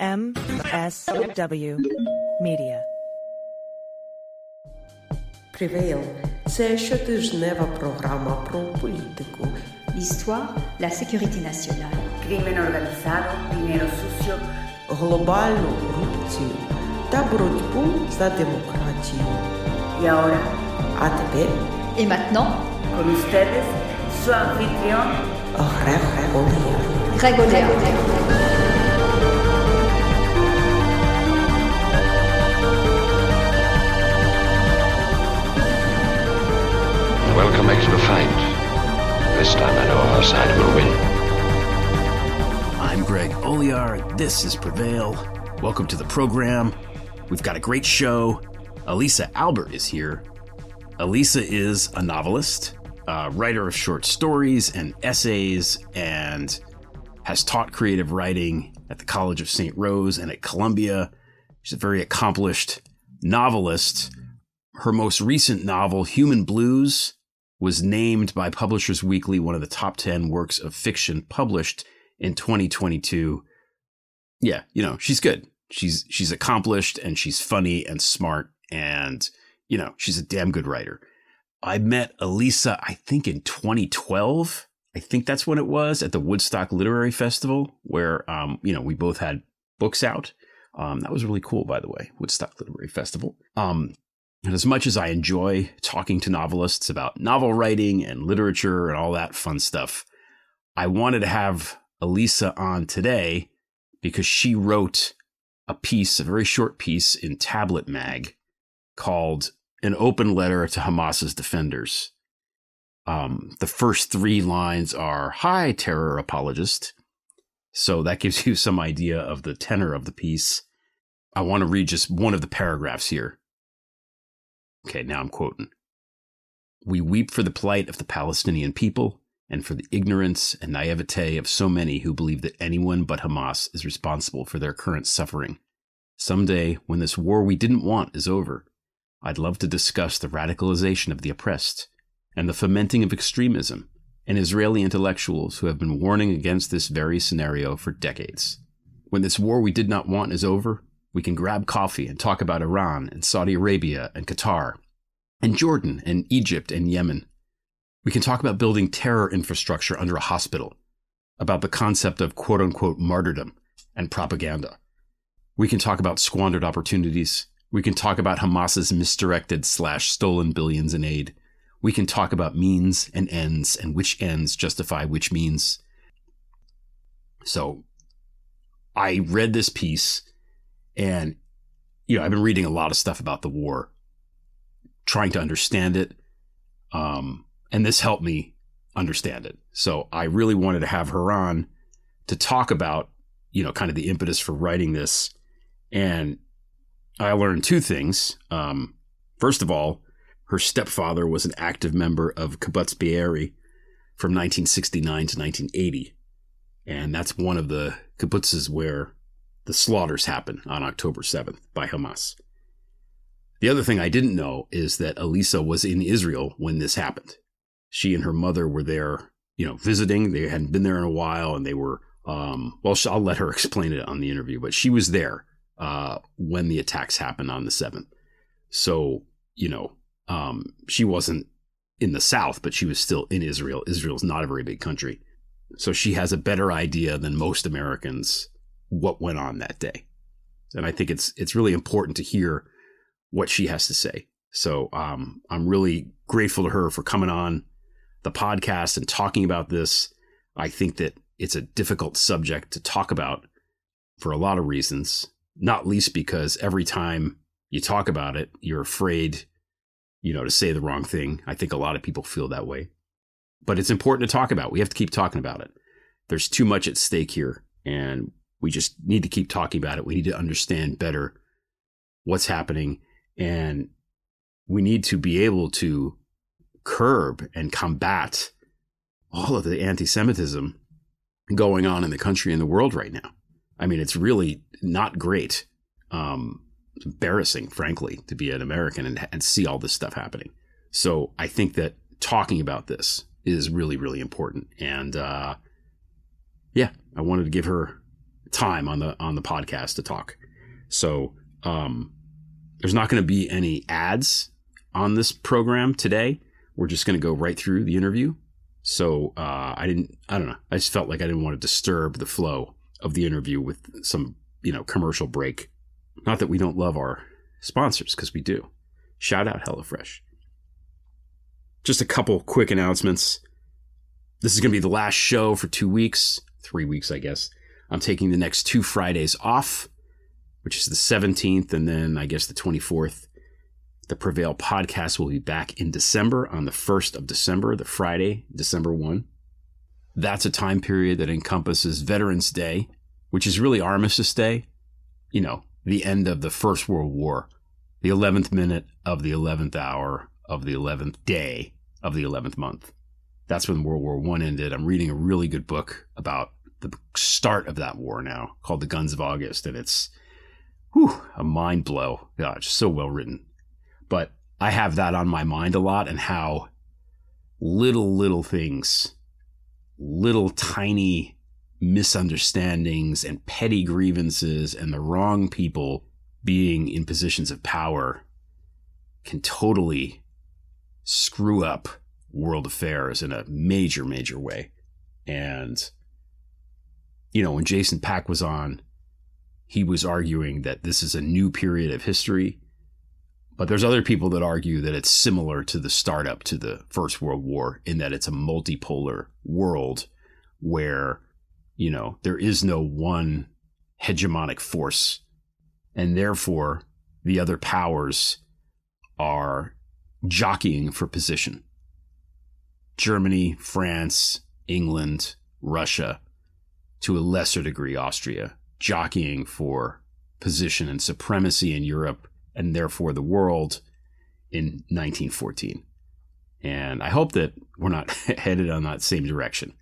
MSW Media. Prevail – це щотижнева програма про політику, l'histoire, la sécurité nationale, crimen organizado, dinero sucio, глобальну корупцію та боротьбу за демократію. y ahora, А тепер Et maintenant, con ustedes, su anfitrión, Грег Олія. Welcome to the fight. This time I know our side will win. I'm Greg Olear. This is Prevail. Welcome to the program. We've got a great show. Elisa Albert is here. Elisa is a novelist, a writer of short stories and essays, and has taught creative writing at the College of St. Rose and at Columbia. She's a very accomplished novelist. Her most recent novel, Human Blues, was named by Publishers Weekly one of the top 10 works of fiction published in 2022. Yeah, you know, she's good. She's she's accomplished and she's funny and smart and you know, she's a damn good writer. I met Elisa I think in 2012. I think that's when it was at the Woodstock Literary Festival where um, you know, we both had books out. Um, that was really cool by the way, Woodstock Literary Festival. Um, and as much as I enjoy talking to novelists about novel writing and literature and all that fun stuff, I wanted to have Elisa on today because she wrote a piece, a very short piece in Tablet Mag called An Open Letter to Hamas's Defenders. Um, the first three lines are Hi, terror apologist. So that gives you some idea of the tenor of the piece. I want to read just one of the paragraphs here. Okay, now I'm quoting. We weep for the plight of the Palestinian people and for the ignorance and naivete of so many who believe that anyone but Hamas is responsible for their current suffering. Someday, when this war we didn't want is over, I'd love to discuss the radicalization of the oppressed and the fomenting of extremism and Israeli intellectuals who have been warning against this very scenario for decades. When this war we did not want is over, we can grab coffee and talk about Iran and Saudi Arabia and Qatar and Jordan and Egypt and Yemen. We can talk about building terror infrastructure under a hospital, about the concept of quote unquote martyrdom and propaganda. We can talk about squandered opportunities. We can talk about Hamas's misdirected slash stolen billions in aid. We can talk about means and ends and which ends justify which means. So I read this piece and, you know, I've been reading a lot of stuff about the war, trying to understand it. Um, and this helped me understand it. So I really wanted to have her on to talk about, you know, kind of the impetus for writing this. And I learned two things. Um, first of all, her stepfather was an active member of Kibbutz Be'eri from 1969 to 1980. And that's one of the kibbutzes where the slaughters happen on October 7th by Hamas. The other thing I didn't know is that Elisa was in Israel when this happened. She and her mother were there, you know, visiting. They hadn't been there in a while and they were, um, well, I'll let her explain it on the interview, but she was there uh, when the attacks happened on the 7th. So, you know, um, she wasn't in the South, but she was still in Israel. Israel's not a very big country. So she has a better idea than most Americans what went on that day. And I think it's it's really important to hear what she has to say. So um, I'm really grateful to her for coming on the podcast and talking about this. I think that it's a difficult subject to talk about for a lot of reasons, not least because every time you talk about it, you're afraid, you know, to say the wrong thing. I think a lot of people feel that way. But it's important to talk about. We have to keep talking about it. There's too much at stake here, and we just need to keep talking about it. We need to understand better what's happening, and we need to be able to curb and combat all of the anti Semitism going on in the country and the world right now. I mean, it's really not great. Um, embarrassing, frankly, to be an American and, and see all this stuff happening. So I think that talking about this is really, really important. And uh, yeah, I wanted to give her time on the on the podcast to talk. So um, there's not going to be any ads on this program today. We're just going to go right through the interview. So uh, I didn't. I don't know. I just felt like I didn't want to disturb the flow of the interview with some you know commercial break. Not that we don't love our sponsors because we do. Shout out HelloFresh. Just a couple quick announcements. This is going to be the last show for two weeks, three weeks, I guess. I'm taking the next two Fridays off, which is the 17th and then I guess the 24th. The Prevail podcast will be back in December on the 1st of December, the Friday, December 1. That's a time period that encompasses Veterans Day, which is really Armistice Day, you know, the end of the First World War, the 11th minute of the 11th hour of the 11th day of the 11th month. That's when World War One ended. I'm reading a really good book about the start of that war now called The Guns of August. And it's whew, a mind blow. God, so well written. But I have that on my mind a lot and how little, little things, little tiny misunderstandings and petty grievances and the wrong people being in positions of power can totally screw up world affairs in a major, major way. And, you know, when Jason Pack was on, he was arguing that this is a new period of history. But there's other people that argue that it's similar to the startup to the First World War in that it's a multipolar world where, you know, there is no one hegemonic force. And therefore, the other powers are jockeying for position. Germany, France, England, Russia, to a lesser degree, Austria, jockeying for position and supremacy in Europe and therefore the world in 1914. And I hope that we're not headed on that same direction.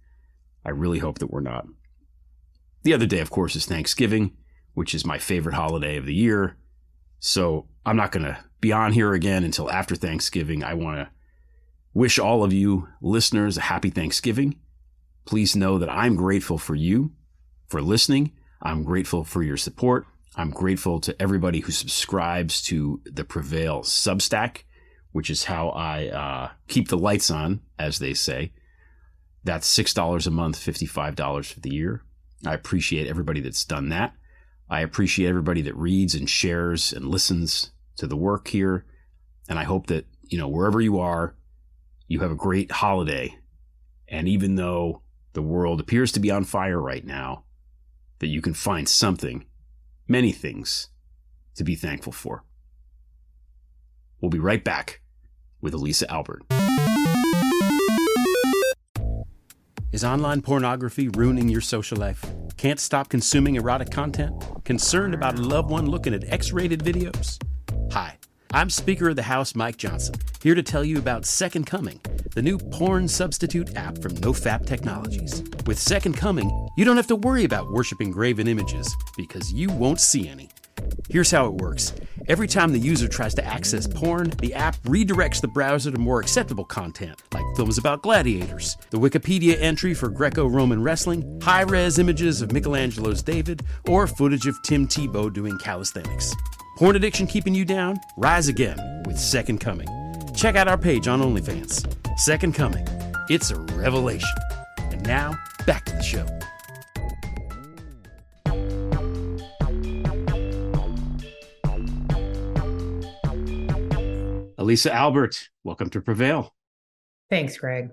I really hope that we're not. The other day, of course, is Thanksgiving, which is my favorite holiday of the year. So I'm not going to be on here again until after Thanksgiving. I want to wish all of you listeners a happy Thanksgiving. Please know that I'm grateful for you for listening. I'm grateful for your support. I'm grateful to everybody who subscribes to the Prevail Substack, which is how I uh, keep the lights on, as they say. That's $6 a month, $55 for the year. I appreciate everybody that's done that. I appreciate everybody that reads and shares and listens to the work here. And I hope that, you know, wherever you are, you have a great holiday. And even though the world appears to be on fire right now, that you can find something, many things, to be thankful for. We'll be right back with Elisa Albert. Is online pornography ruining your social life? Can't stop consuming erotic content? Concerned about a loved one looking at X rated videos? Hi. I'm Speaker of the House Mike Johnson, here to tell you about Second Coming, the new porn substitute app from NoFap Technologies. With Second Coming, you don't have to worry about worshiping graven images because you won't see any. Here's how it works. Every time the user tries to access porn, the app redirects the browser to more acceptable content, like films about gladiators, the Wikipedia entry for Greco Roman wrestling, high res images of Michelangelo's David, or footage of Tim Tebow doing calisthenics. Porn addiction keeping you down? Rise again with Second Coming. Check out our page on OnlyFans. Second Coming. It's a revelation. And now, back to the show. Elisa Albert, welcome to Prevail. Thanks, Greg.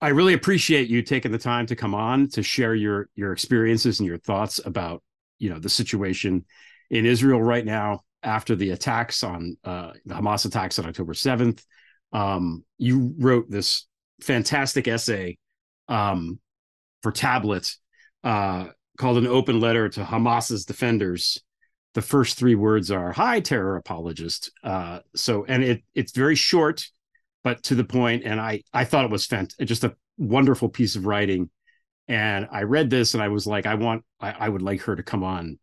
I really appreciate you taking the time to come on to share your your experiences and your thoughts about you know the situation in Israel right now after the attacks on uh, the Hamas attacks on October 7th. Um, you wrote this fantastic essay um, for Tablet uh, called An Open Letter to Hamas's Defenders. The first three words are Hi, terror apologist. Uh, so, and it it's very short, but to the point. And I, I thought it was fant- just a wonderful piece of writing. And I read this and I was like, I want, I, I would like her to come on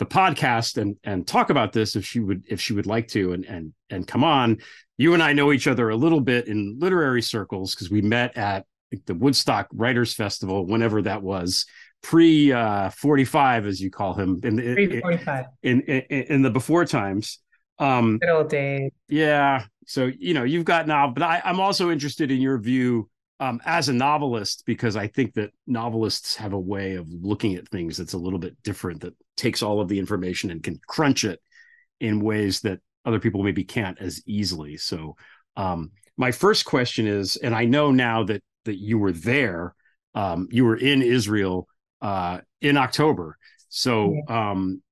the podcast and and talk about this if she would if she would like to and and and come on you and i know each other a little bit in literary circles because we met at the woodstock writers festival whenever that was pre uh, 45 as you call him in the Three forty-five. in, in in the before times um Good old days. yeah so you know you've got now, but I, i'm also interested in your view um as a novelist because i think that novelists have a way of looking at things that's a little bit different that takes all of the information and can crunch it in ways that other people maybe can't as easily. So um my first question is and i know now that that you were there um you were in israel uh in october. So um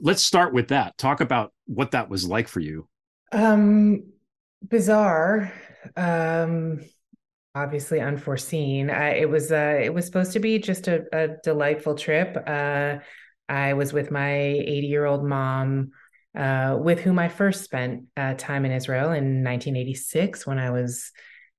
let's start with that. Talk about what that was like for you. Um, bizarre. Um, obviously unforeseen. It was uh, it was supposed to be just a, a delightful trip. Uh, I was with my 80 year old mom, uh, with whom I first spent uh, time in Israel in 1986 when I was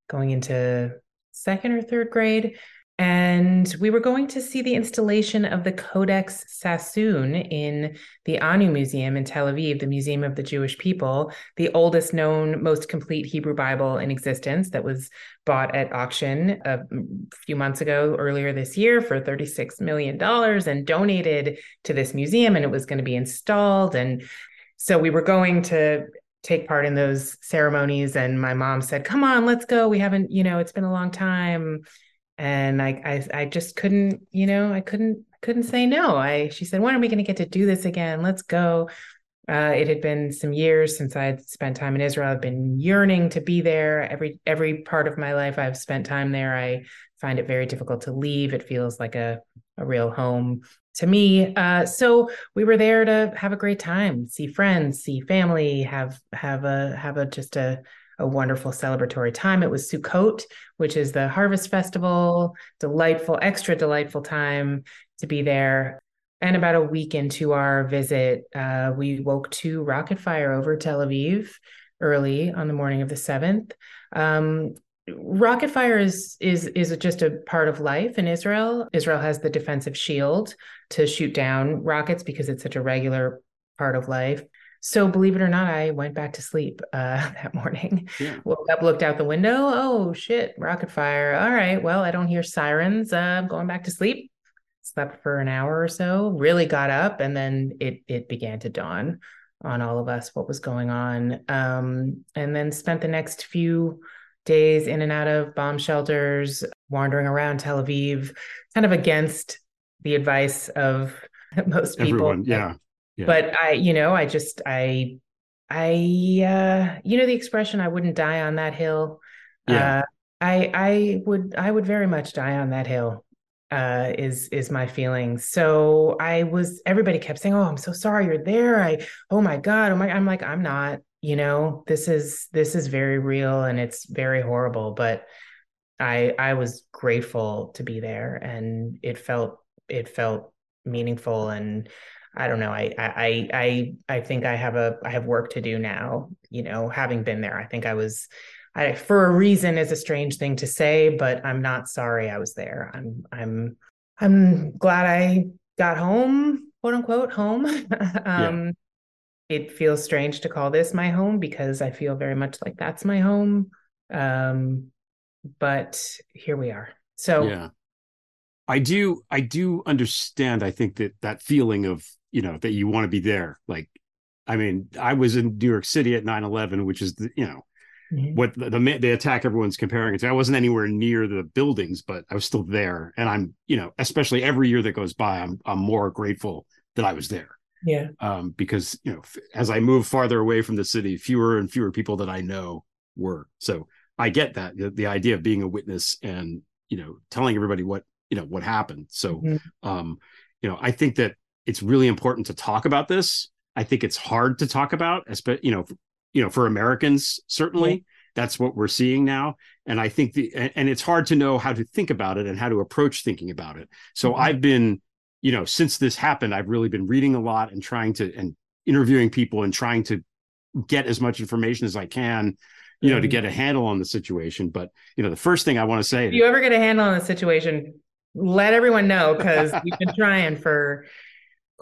going into second or third grade. And we were going to see the installation of the Codex Sassoon in the Anu Museum in Tel Aviv, the Museum of the Jewish People, the oldest known, most complete Hebrew Bible in existence that was bought at auction uh, a few months ago, earlier this year, for $36 million and donated to this museum. And it was going to be installed. And so we were going to take part in those ceremonies. And my mom said, Come on, let's go. We haven't, you know, it's been a long time and I, I I just couldn't, you know, I couldn't couldn't say no. I she said, when are we going to get to do this again? Let's go. Uh, it had been some years since I had spent time in Israel. I've been yearning to be there. Every every part of my life, I've spent time there. I find it very difficult to leave. It feels like a a real home to me. Uh, so we were there to have a great time, see friends, see family, have have a have a just a a wonderful celebratory time. It was Sukkot, which is the harvest festival, delightful, extra delightful time to be there. And about a week into our visit, uh, we woke to rocket fire over Tel Aviv early on the morning of the 7th. Um, rocket fire is is is just a part of life in Israel. Israel has the defensive shield to shoot down rockets because it's such a regular part of life. So believe it or not, I went back to sleep uh, that morning. Yeah. Woke up, looked out the window. Oh shit, rocket fire. All right. Well, I don't hear sirens. Uh, I'm going back to sleep. Slept for an hour or so. Really got up, and then it it began to dawn on all of us what was going on. Um, and then spent the next few days in and out of bomb shelters, wandering around Tel Aviv, kind of against the advice of most people. everyone yeah Yeah. But I, you know, I just I I uh you know the expression I wouldn't die on that hill. Yeah. Uh I I would I would very much die on that hill uh is is my feeling. So I was everybody kept saying, "Oh, I'm so sorry you're there." I oh my god, oh my I'm like I'm not, you know. This is this is very real and it's very horrible, but I I was grateful to be there and it felt it felt meaningful and I don't know. I I I I think I have a I have work to do now. You know, having been there, I think I was, I for a reason is a strange thing to say, but I'm not sorry I was there. I'm I'm I'm glad I got home, quote unquote, home. um, It feels strange to call this my home because I feel very much like that's my home. Um, but here we are. So yeah i do i do understand i think that that feeling of you know that you want to be there like i mean i was in new york city at 9-11 which is the you know Mhm. what the, the the attack everyone's comparing it to. I wasn't anywhere near the buildings but i was still there. And i'm you know especially every year that goes by i'm i'm more grateful that i was there. Yeah, um because you know f- as i move farther away from the city fewer and fewer people that i know were. So i get that the, the idea of being a witness and you know telling everybody what you know what happened. So Mhm. um you know i think that it's really important to talk about this. I think it's hard to talk about you know you know for americans certainly. That's what we're seeing now. And i think the and, and it's hard to know how to think about it and how to approach thinking about it. So Mhm. i've been you know since this happened i've really been reading a lot and trying to and interviewing people and trying to get as much information as i can you know to Mhm. get a handle on the situation. But you know the first thing i want to say if you ever get a handle on the situation, let everyone know because we've been trying for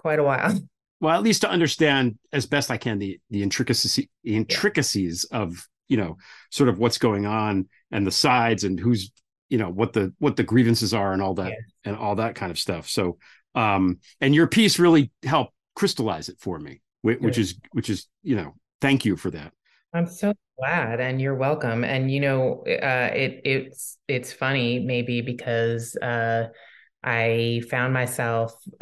quite a while. well at least to understand as best i can the the intricacies the intricacies of you know sort of what's going on and the sides and who's you know what the what the grievances are and all that Yeah. and all that kind of stuff so um and your piece really helped crystallize it for me which, which is which is you know thank you for that I'm so glad, and you're welcome. And you know, uh, it it's it's funny maybe because uh, I found myself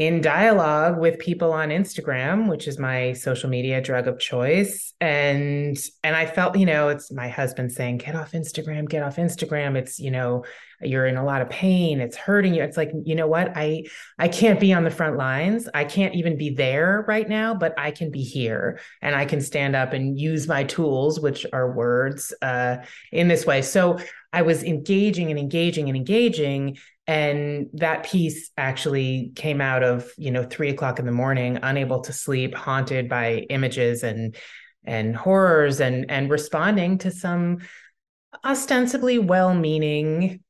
in dialogue with people on Instagram, which is my social media drug of choice, and and I felt, you know, it's my husband saying, "Get off Instagram, get off Instagram." It's you know, you're in a lot of pain. It's hurting you. It's like, you know what? I I can't be on the front lines. I can't even be there right now, but I can be here and I can stand up and use my tools, which are words, uh, in this way. So I was engaging and engaging and engaging. And that piece actually came out of, you know, three o'clock in the morning, unable to sleep, haunted by images and and horrors and and responding to some ostensibly well-meaning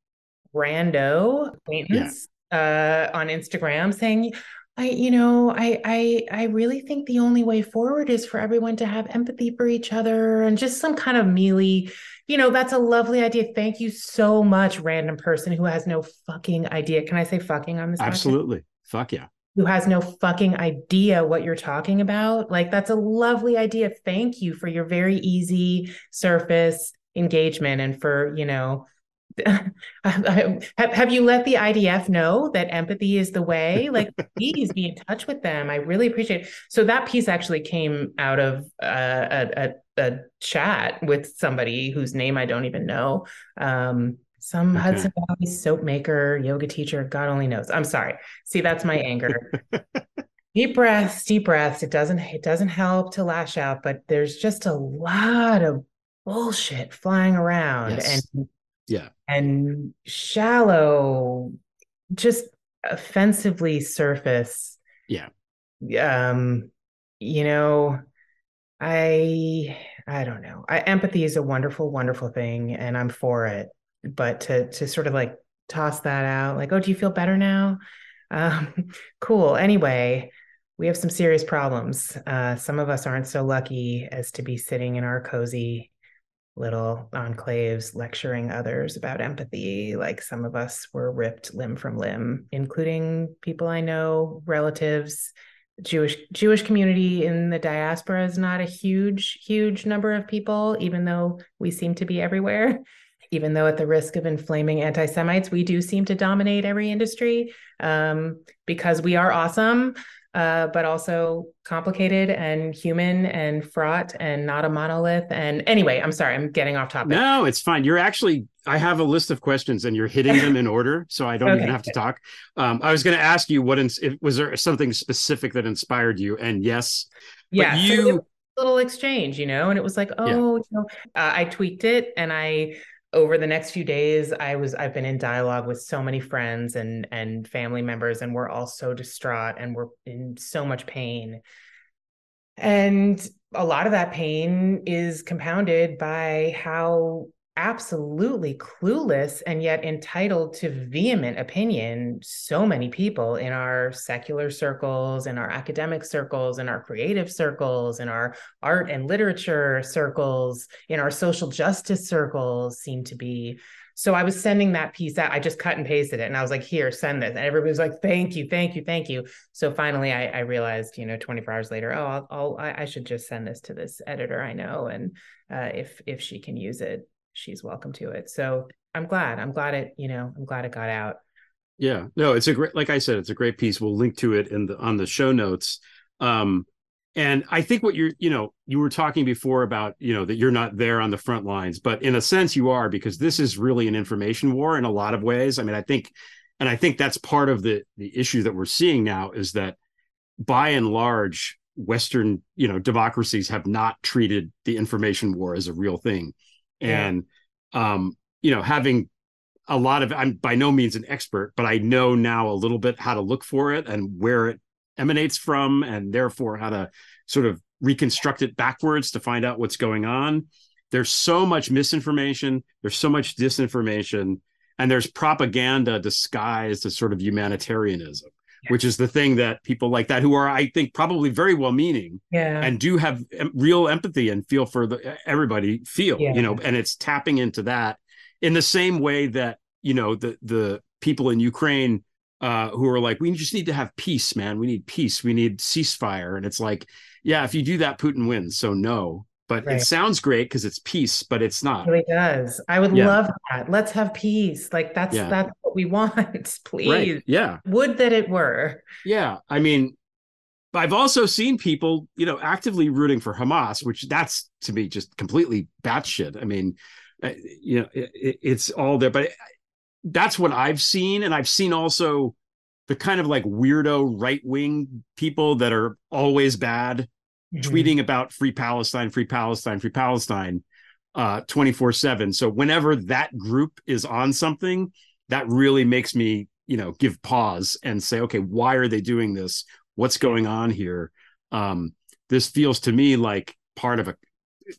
rando acquaintance uh, on Instagram saying, I, you know, I, I, I really think the only way forward is for everyone to have empathy for each other and just some kind of mealy, you know, that's a lovely idea. Thank you so much, random person who has no fucking idea. Can I say fucking on this? podcast? absolutely fuck yeah Who has no fucking idea what you're talking about? Like, that's a lovely idea. Thank you for your very easy surface engagement and for, you know, have, have you let the IDF know that empathy is the way? Like, please be in touch with them. I really appreciate it. So that piece actually came out of uh, a, a, a chat with somebody whose name I don't even know. Um, some Okay. Hudson Valley soap maker, yoga teacher, God only knows. I'm sorry. See, that's my anger. deep breaths, deep breaths. It doesn't it doesn't help to lash out, but there's just a lot of bullshit flying around Yes. and yeah and shallow, just offensively surface. Yeah. Um, you know, I I don't know. I, empathy is a wonderful, wonderful thing, and I'm for it. But to to sort of like toss that out, like, oh, do you feel better now? Um, cool. Anyway, we have some serious problems. Uh, some of us aren't so lucky as to be sitting in our cozy little enclaves lecturing others about empathy. Like some of us were ripped limb from limb, including people I know, relatives. Jewish Jewish community in the diaspora is not a huge, huge number of people, even though we seem to be everywhere. Even though at the risk of inflaming anti-Semites, we do seem to dominate every industry um, because we are awesome uh, but also complicated and human and fraught and not a monolith. And anyway, I'm sorry, I'm getting off topic. no it's fine. You're actually i have a list of questions and you're hitting them in order so i don't even have to talk. Um i was going to ask you what ins- if, was there something specific that inspired you? And yes yeah, so you- a little exchange, you know, and it was like, oh, you know, uh, I tweaked it, and I over the next few days, I was I've been in dialogue with so many friends and and family members, and we're all so distraught and we're in so much pain. And a lot of that pain is compounded by how absolutely clueless and yet entitled to vehement opinion so many people in our secular circles in our academic circles in our creative circles in our art and literature circles in our social justice circles seem to be. So i was sending that piece out. I just cut and pasted it and i was like here send this. And everybody was like thank you thank you thank you. So finally i, I realized you know 24 hours later oh i'll, I'll I, should just send this to this editor i know and uh, if if she can use it she's welcome to it. So I'm glad. I'm glad it, you know, I'm glad it got out. Yeah, no, it's a great, like I said, it's a great piece. We'll link to it in the on the show notes. Um, and I think what you're, you know, you were talking before about, you know, that you're not there on the front lines, but in a sense you are because this is really an information war in a lot of ways. I mean, I think, and I think that's part of the the issue that we're seeing now is that by and large, Western, you know, democracies have not treated the information war as a real thing, And um, you know, having a lot of I'm by no means an expert, but I know now a little bit how to look for it and where it emanates from, and therefore how to sort of reconstruct it backwards to find out what's going on. There's so much misinformation, there's so much disinformation, and there's propaganda disguised as sort of humanitarianism, which is the thing that people like that who are, I think, probably very well meaning Yeah. and do have real empathy and feel for the everybody feel Yeah. you know and it's tapping into that in the same way that you know the the people in Ukraine uh, who are like, we just need to have peace, man. We need peace. We need ceasefire. And it's like, yeah, if you do that, Putin wins. So no. But Right. it sounds great because it's peace, but it's not. It really does. I would Yeah. love that. Let's have peace. Like that's Yeah. that's what we want, please. Right. Yeah. Would that it were. Yeah. I mean, I've also seen people, you know, actively rooting for Hamas, which that's to me just completely batshit. I mean, uh, you know, it, it- it's all there, but that's what I've seen, and I've seen also the kind of like weirdo right wing people that are always bad, Mm-hmm. tweeting about free Palestine, free Palestine, free Palestine, uh, twenty four seven. So whenever that group is on something, that really makes me, you know, give pause and say, okay, why are they doing this? What's going on here? Um, this feels to me like part of a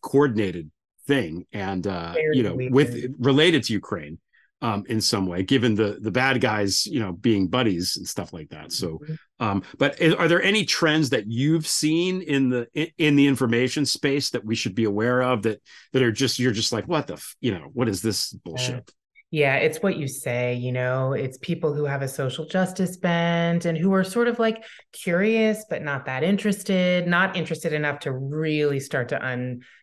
coordinated thing, and uh, you know, with related to Ukraine. Um, in some way, given the the bad guys, you know, being buddies and stuff like that. So, Mm-hmm. um, but are there any trends that you've seen in the in, in the information space that we should be aware of that that are just you're just like what the f- you know what is this bullshit? Yeah, it's what you say, you know, it's people who have a social justice bent and who are sort of like curious, but not that interested, not interested enough to really start to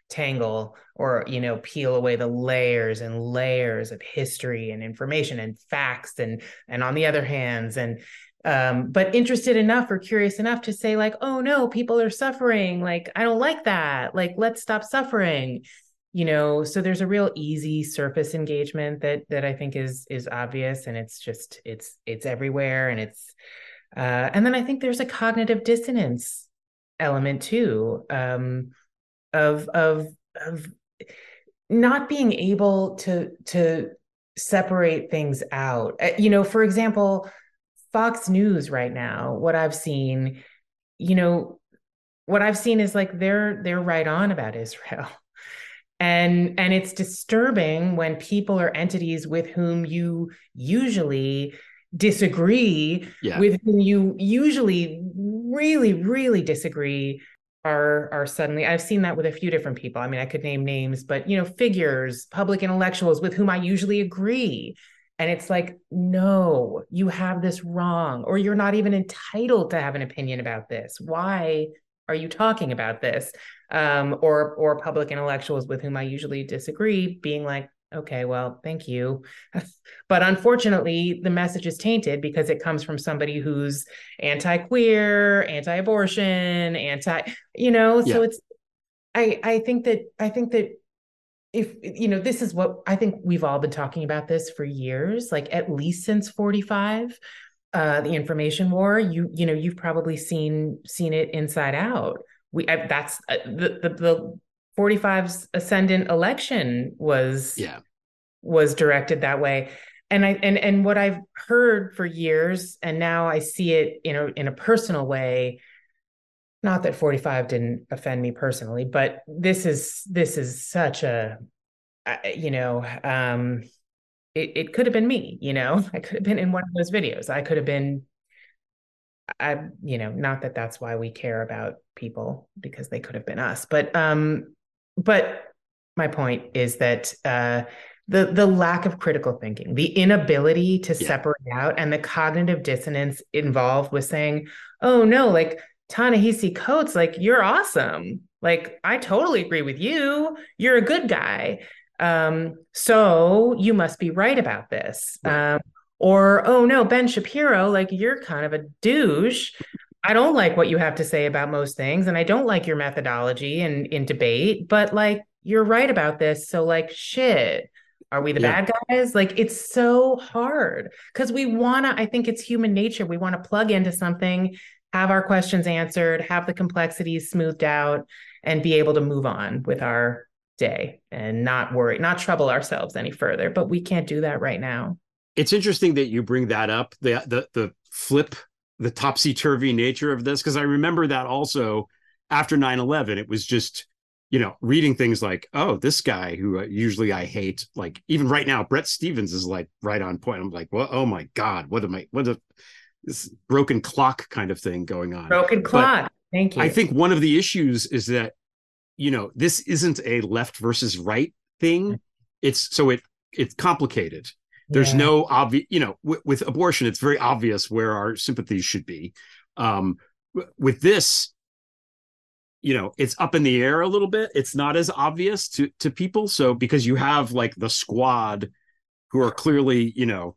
untangle or, you know, peel away the layers and layers of history and information and facts and and on the other hands. And um but interested enough or curious enough to say like oh no people are suffering. Like i don't like that. Like let's stop suffering. You know so there's a real easy surface engagement that that i think is is obvious and it's just it's it's everywhere and it's uh and then i think there's a cognitive dissonance element too. Um of of of not being able to to separate things out Uh, you know for example fox news right now what i've seen you know what i've seen is like they're they're right on about israel and and it's disturbing when people or entities with whom you usually disagree Yeah. with whom you usually really really disagree are are suddenly I've seen that with a few different people. I mean, I could name names, but you know, figures, public intellectuals with whom I usually agree. And it's like, no, you have this wrong, or you're not even entitled to have an opinion about this. Why are you talking about this? Um, or or public intellectuals with whom I usually disagree, being like, okay, well, thank you. but unfortunately, the message is tainted because it comes from somebody who's anti-queer, anti-abortion, anti, you know, so it's I I think that I think that if you know this is what I think we've all been talking about this for years, like at least since 45 uh the information war you you know you've probably seen seen it inside out we I, that's uh, the, the the 45's ascendant election was Yeah. was directed that way. And i and and what i've heard for years and now i see it in a in a personal way not that 45 didn't offend me personally but this is this is such a you know um it, it could have been me you know? I could have been in one of those videos. I could have been i you know not that that's why we care about people because they could have been us. But um but my point is that uh the the lack of critical thinking the inability to Yeah. separate out and the cognitive dissonance involved with saying oh no like Ta-Nehisi Coates like you're awesome. Like I totally agree with you. You're a good guy. Um so you must be right about this. Right. um or oh no Ben Shapiro like you're kind of a douche I don't like what you have to say about most things and I don't like your methodology in in debate but like you're right about this so like shit. Are we the Yeah. bad guys? Like it's so hard because we want to i think it's human nature we want to plug into something have our questions answered have the complexities smoothed out and be able to move on with our day and not worry not trouble ourselves any further but we can't do that right now. It's interesting that you bring that up the the the flip the topsy turvy nature of this because I remember that also after 9/11 it was just you know reading things like oh this guy who usually I hate like even right now Bret Stephens is like right on point. I'm like well oh my god what am I what a this broken clock kind of thing going on. Broken But clock. Thank you. I think one of the issues is that you know this isn't a left versus right thing. Mm-hmm. It's so it it's complicated. There's Yeah. no obvious, you know, with, with abortion, it's very obvious where our sympathies should be. Um, w- with this, you know, it's up in the air a little bit. It's not as obvious to to people. So because you have like the squad who are clearly, you know,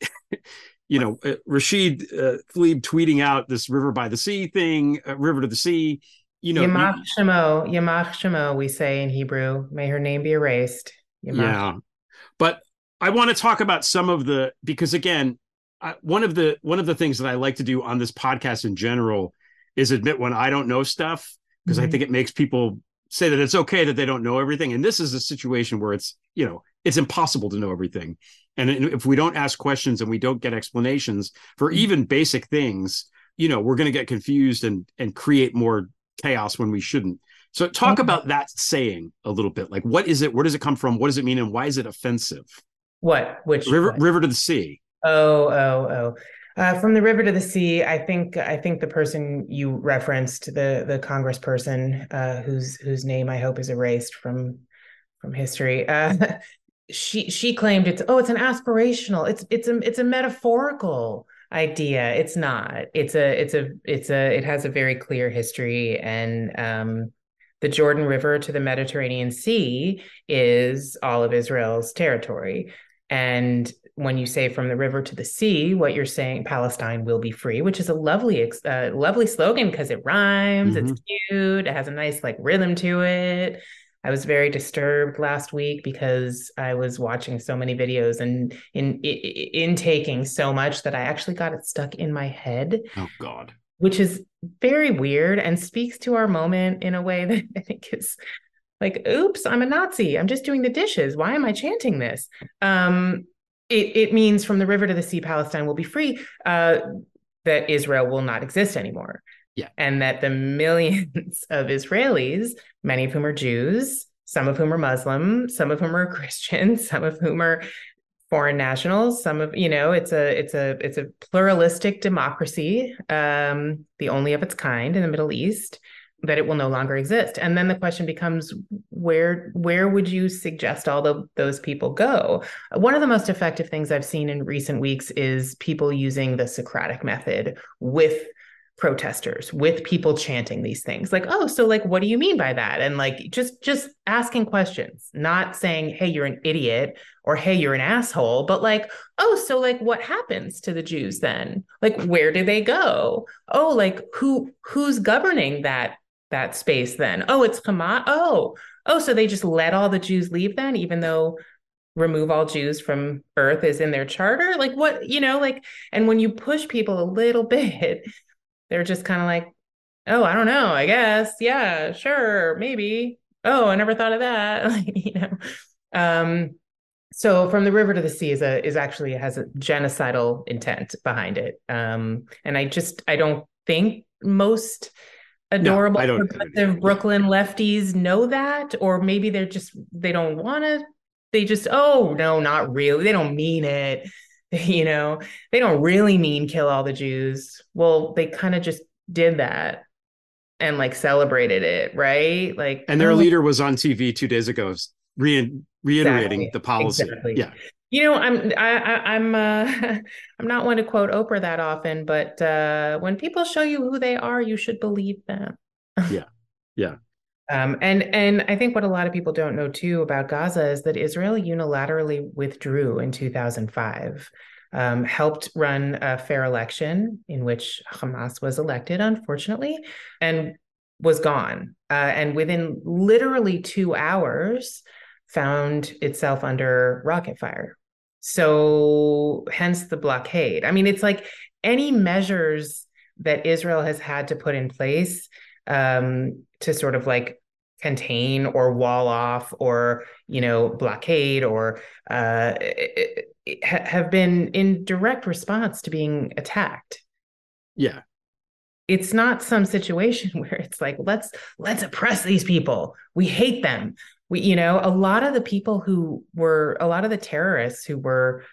you know, uh, Rashid uh, Tlaib tweeting out this river by the sea thing, uh, river to the sea. You know, Yamach Shemo, Yamach Shemo, we say in Hebrew. May her name be erased. Yamach yeah i want to talk about some of the because again I, one of the one of the things that i like to do on this podcast in general is admit when i don't know stuff because i Mhm. think it makes people say that it's okay that they don't know everything and this is a situation where it's you know it's impossible to know everything and if we don't ask questions and we don't get explanations for even basic things you know we're going to get confused and and create more chaos when we shouldn't so talk about that saying a little bit. Like what is it? Where does it come from? What does it mean? And why is it offensive? What? Which River what? river to the sea. Oh, oh, oh. Uh, from the river to the sea, I think I think the person you referenced, the the congressperson uh, whose whose name I hope is erased from from history. Uh, she she claimed it's oh it's an aspirational it's it's a it's a metaphorical idea. It's not. It's a it's a it's a it has a very clear history and um the Jordan River to the Mediterranean Sea is all of Israel's territory. And when you say from the river to the sea, what you're saying, Palestine will be free, which is a lovely, uh, lovely slogan because it rhymes, it's cute, it has a nice like rhythm to it. I was very disturbed last week because I was watching so many videos and in, in intaking so much that I actually got it stuck in my head Oh God. which is very weird and speaks to our moment in a way that I think is like, oops, I'm a Nazi. I'm just doing the dishes. Why am I chanting this? Um, it, it means from the river to the sea, Palestine will be free, uh, that Israel will not exist anymore. Yeah. And that the millions of Israelis, many of whom are Jews, some of whom are Muslim, some of whom are Christians, some of whom are foreign nationals some of you know it's a it's a it's a pluralistic democracy um the only of its kind in the middle east that it will no longer exist. And then the question becomes where where would you suggest all the, those people go? One of the most effective things i've seen in recent weeks is people using the socratic method with protesters with people chanting these things. Like oh so like what do you mean by that? And like just just asking questions not saying hey you're an idiot or hey you're an asshole but like oh so like what happens to the jews then? Like where do they go? Oh like who who's governing that that space then. Oh it's hamas oh. Oh so they just let all the jews leave then even though remove all jews from earth is in their charter? Like what you know like and when you push people a little bit they're just kind of like oh i don't know i guess. Yeah sure maybe. Oh i never thought of that. You know. Um so from the river to the sea is a is actually has a genocidal intent behind it. Um and i just i don't think most adorable don't- progressive brooklyn lefties know that or maybe they're just they don't want to they just oh no not really they don't mean it you know they don't really mean kill all the jews well they kind of just did that and like celebrated it right like And their oh, leader was on TV two days ago, re- reiterating Exactly. the policy. Exactly. Yeah. You know i'm I, I i'm uh i'm not one to quote oprah that often but uh when people show you who they are you should believe them Yeah. Yeah. um and and i think what a lot of people don't know too about gaza is that israel unilaterally withdrew in 2005 um, helped run a fair election in which hamas was elected unfortunately and was gone uh, and within literally two hours found itself under rocket fire. So, hence the blockade. I mean, it's like any measures that Israel has had to put in place um, to sort of like contain or wall off or, you know, blockade or uh, ha- have been in direct response to being attacked Yeah. it's not some situation where it's like let's let's oppress these people we hate them we you know a lot of the people who were a lot of the terrorists who were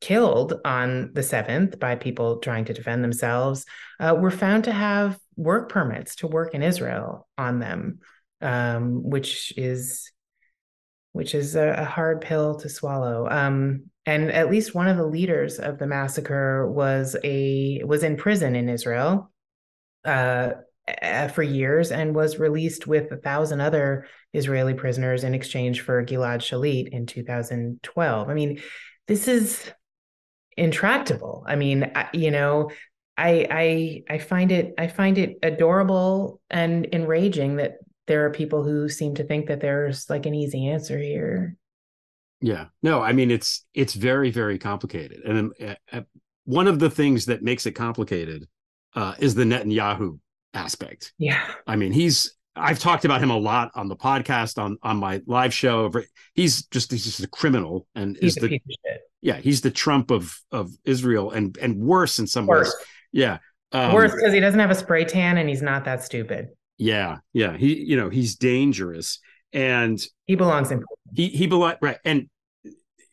killed on the 7th by people trying to defend themselves uh, were found to have work permits to work in israel on them um, which is which is a, a hard pill to swallow. Um, and at least one of the leaders of the massacre was a was in prison in Israel uh, for years and was released with a thousand other Israeli prisoners in exchange for Gilad Shalit in 2012. I mean, this is intractable. I mean, I, you know, I I I find it I find it adorable and enraging that there are people who seem to think that there's like an easy answer here. Yeah. No, I mean it's it's very very complicated. And uh, uh, one of the things that makes it complicated uh, is the Netanyahu aspect. Yeah. I mean, he's I've talked about him a lot on the podcast on on my live show. He's just he's just a criminal and he's is the yeah he's the Trump of of Israel and and worse in some worse. ways. Yeah, um, worse because he doesn't have a spray tan and he's not that stupid. Yeah, yeah. He you know he's dangerous and he belongs in he he belong right and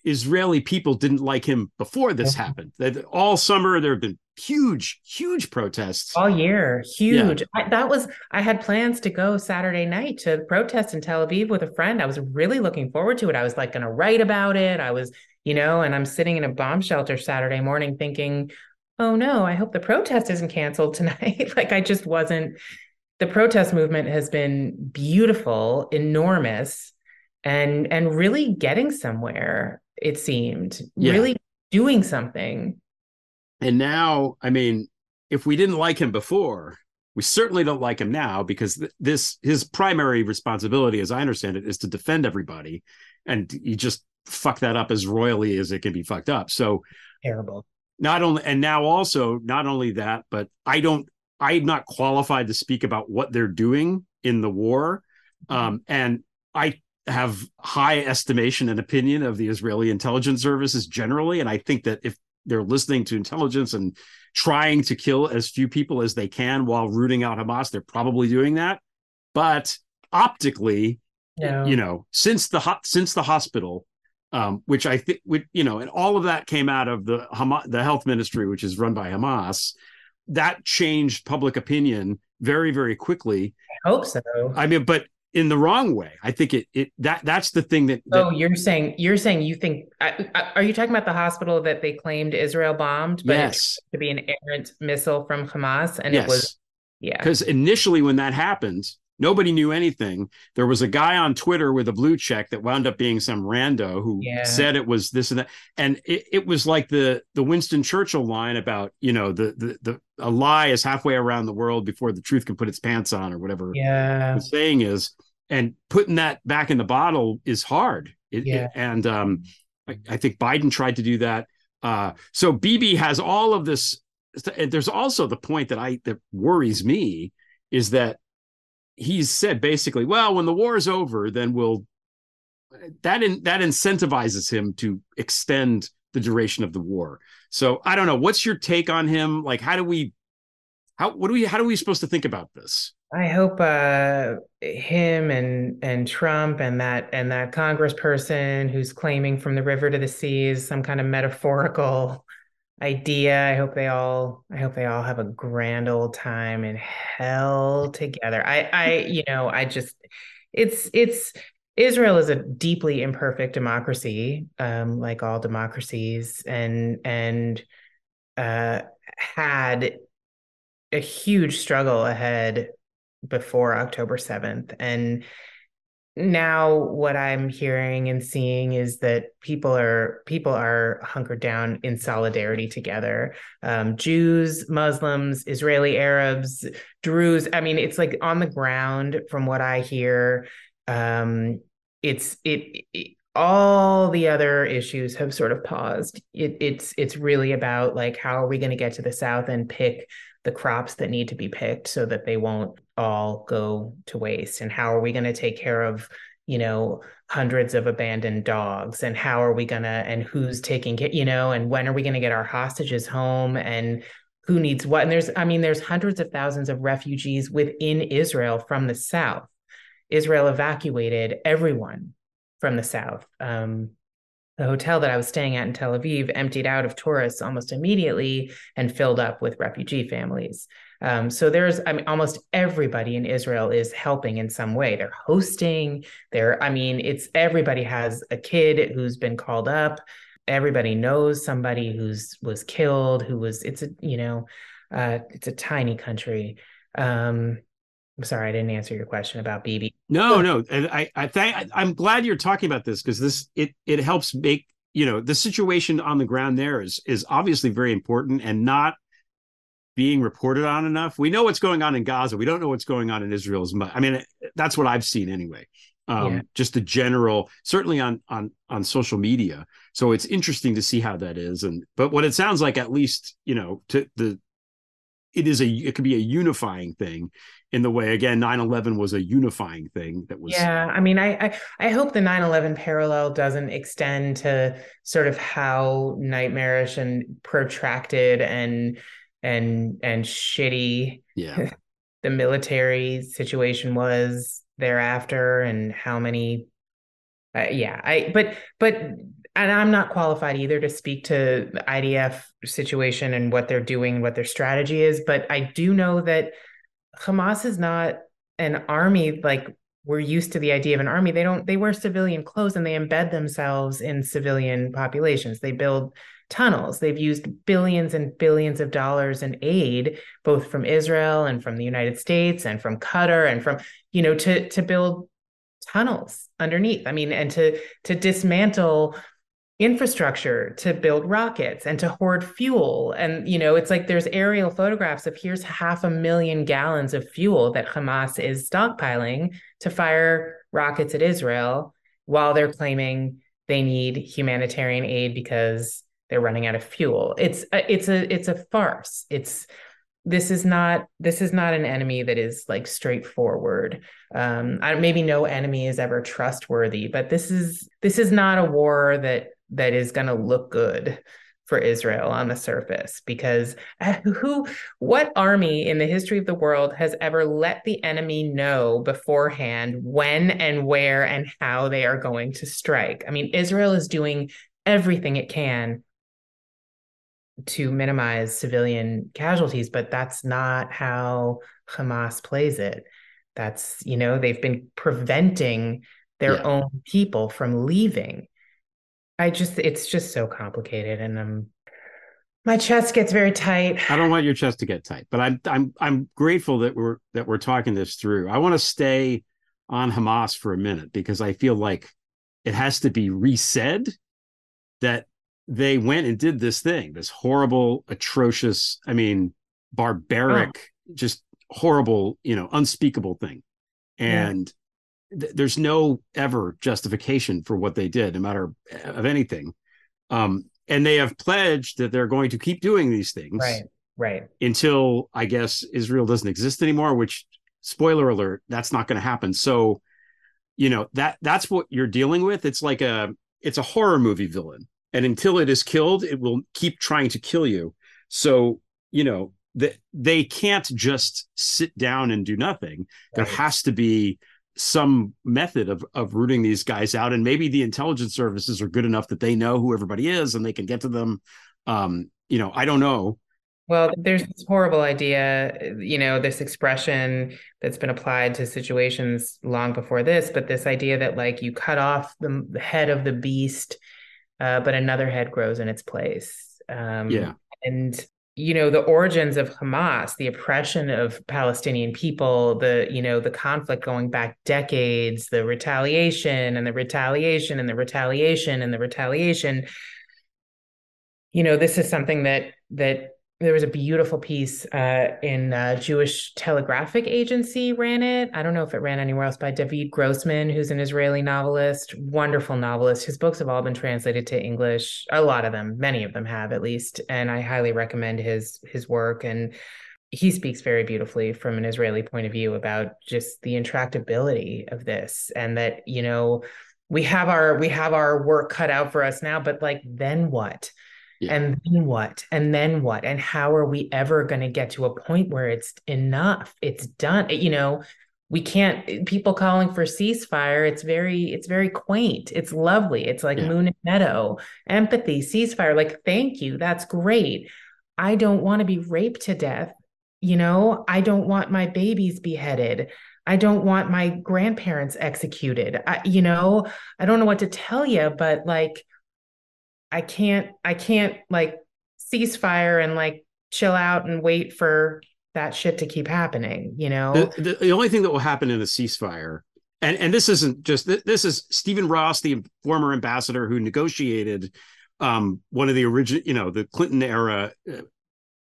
Israeli people didn't like him before this mm-hmm. happened. That all summer there have been huge, huge protests all year. Huge. Yeah. I, that was I had plans to go Saturday night to protest in Tel Aviv with a friend. I was really looking forward to it. I was like going to write about it. I was, you know, and I'm sitting in a bomb shelter Saturday morning thinking, "Oh no, I hope the protest isn't canceled tonight." like I just wasn't. The protest movement has been beautiful, enormous, and and really getting somewhere it seemed yeah. really doing something and now i mean if we didn't like him before we certainly don't like him now because th- this his primary responsibility as i understand it is to defend everybody. And he just fuck that up as royally as it can be fucked up. So terrible. not only and now also not only that but i don't i'm not qualified to speak about what they're doing in the war. Um, and i have high estimation and opinion of the Israeli intelligence services generally. And I think that if they're listening to intelligence and trying to kill as few people as they can while rooting out Hamas, they're probably doing that. But optically, you know, since the since the hospital, um, which I think, you know, and all of that came out of the Hamas, the health ministry, which is run by Hamas. That changed public opinion very, very quickly. I hope so. I mean, but in the wrong way. I think it it that that's the thing that, that Oh, you're saying you're saying you think I, I, are you talking about the hospital that they claimed Israel bombed but yes. to be an errant missile from Hamas and yes. it was yeah. Cuz initially when that happened, nobody knew anything. There was a guy on Twitter with a blue check that wound up being some rando who yeah. said it was this and that and it, it was like the the Winston Churchill line about, you know, the the the a lie is halfway around the world before the truth can put its pants on or whatever yeah. the saying is and putting that back in the bottle is hard. It, yeah. It, and um, I, I, think Biden tried to do that. Uh, so Bibi has all of this. And there's also the point that I that worries me is that he's said basically, well, when the war is over, then we'll that in, that incentivizes him to extend the duration of the war. So I don't know. What's your take on him? Like, how do we, how what do we, how do we supposed to think about this? I hope uh, him and and Trump and that and that congressperson who's claiming from the river to the sea is some kind of metaphorical idea. I hope they all I hope they all have a grand old time in hell together. I I you know, I just it's it's Israel is a deeply imperfect democracy, um, like all democracies, and and uh, had a huge struggle ahead before October 7th. And now what I'm hearing and seeing is that people are people are hunkered down in solidarity together. Um, Jews, Muslims, Israeli Arabs, Druze. I mean, it's like on the ground from what I hear. Um, it's it, it all the other issues have sort of paused. It, it's it's really about like how are we going to get to the south and pick the crops that need to be picked so that they won't all go to waste? And how are we going to take care of you know hundreds of abandoned dogs? And how are we going to and who's taking care you know and when are we going to get our hostages home? And who needs what? And there's i mean there's hundreds of thousands of refugees within israel from the south. Israel evacuated everyone from the south um, the hotel that I was staying at in Tel Aviv emptied out of tourists almost immediately and filled up with refugee families. Um, so there's, I mean, almost everybody in Israel is helping in some way. They're hosting. They're, I mean, it's everybody has a kid who's been called up. Everybody knows somebody who's was killed. Who was? It's a, you know, uh, it's a tiny country. Um, I'm sorry, I didn't answer your question about Bibi. No, no. And I, I thank, I'm glad you're talking about this because this it it helps make you know the situation on the ground there is is obviously very important and not being reported on enough. We know what's going on in Gaza. We don't know what's going on in Israel as much. I mean, that's what I've seen anyway. Um, Yeah. Just the general, certainly on on on social media. So it's interesting to see how that is. And but what it sounds like, at least you know, to the it is a it could be a unifying thing in the way again 9-11 was a unifying thing that was Yeah, I mean, I, I I hope the 9/11 parallel doesn't extend to sort of how nightmarish and protracted and and and shitty yeah. the military situation was thereafter and how many uh, yeah i but but and i'm not qualified either to speak to the idf situation and what they're doing what their strategy is but i do know that hamas is not an army like we're used to the idea of an army. They don't they wear civilian clothes and they embed themselves in civilian populations. They build tunnels. They've used billions and billions of dollars in aid both from israel and from the united states and from qatar and from you know to to build tunnels underneath. I mean and to to dismantle infrastructure to build rockets and to hoard fuel. And you know it's like there's aerial photographs of here's half a million gallons of fuel that hamas is stockpiling to fire rockets at israel while they're claiming they need humanitarian aid because they're running out of fuel. It's a, it's a it's a farce. It's this is not this is not an enemy that is like straightforward. Um I, maybe no enemy is ever trustworthy but this is this is not a war that that is going to look good for Israel on the surface because uh, who what army in the history of the world has ever let the enemy know beforehand when and where and how they are going to strike? I mean Israel is doing everything it can to minimize civilian casualties but that's not how Hamas plays it. That's you know they've been preventing their Yeah. own people from leaving I just it's just so complicated and um my chest gets very tight. I don't want your chest to get tight, but I'm I'm I'm grateful that we're that we're talking this through. I want to stay on Hamas for a minute because I feel like it has to be resaid that they went and did this thing, this horrible, atrocious, I mean, barbaric, just horrible, you know, unspeakable thing. And th- there's no ever justification for what they did, no matter of anything. Um, and they have pledged that they're going to keep doing these things Right. Right. until I guess Israel doesn't exist anymore, which spoiler alert, that's not going to happen. So, you know, that that's what you're dealing with. It's like a it's a horror movie villain. And until it is killed, it will keep trying to kill you. So, you know, that they can't just sit down and do nothing. There has to be some method of of rooting these guys out and maybe the intelligence services are good enough that they know who everybody is and they can get to them um you know i don't know Well, there's this horrible idea, you know, this expression that's been applied to situations long before this, but this idea that like you cut off the, the head of the beast, uh, but another head grows in its place. Um, Yeah. And, you know, the origins of Hamas, the oppression of Palestinian people, the, you know, the conflict going back decades, the retaliation and the retaliation and the retaliation and the retaliation. You know this is something that that there was a beautiful piece uh, in uh, Jewish Telegraphic Agency ran it. I don't know if it ran anywhere else by David Grossman, who's an Israeli novelist, wonderful novelist. His books have all been translated to English. A lot of them, many of them have at least, and I highly recommend his his work. And he speaks very beautifully from an Israeli point of view about just the intractability of this, and that you know we have our we have our work cut out for us now, but like then what? Yeah. And then what? And then what? And how are we ever going to get to a point where it's enough? It's done. You know, we can't eh, people calling for ceasefire. It's very, it's very quaint. It's lovely. It's like Yeah. moon and meadow, empathy, ceasefire. Like, thank you. That's great. I don't want to be raped to death you know, I don't want my babies beheaded. I don't want my grandparents executed. I, you know, I don't know what to tell you, but like, I can't, I can't like cease fire and like chill out and wait for that shit to keep happening, you know? The, the, the only thing that will happen in a ceasefire, and, and this isn't just, this is Stephen Ross, the former ambassador who negotiated um, one of the original, you know, the Clinton era uh,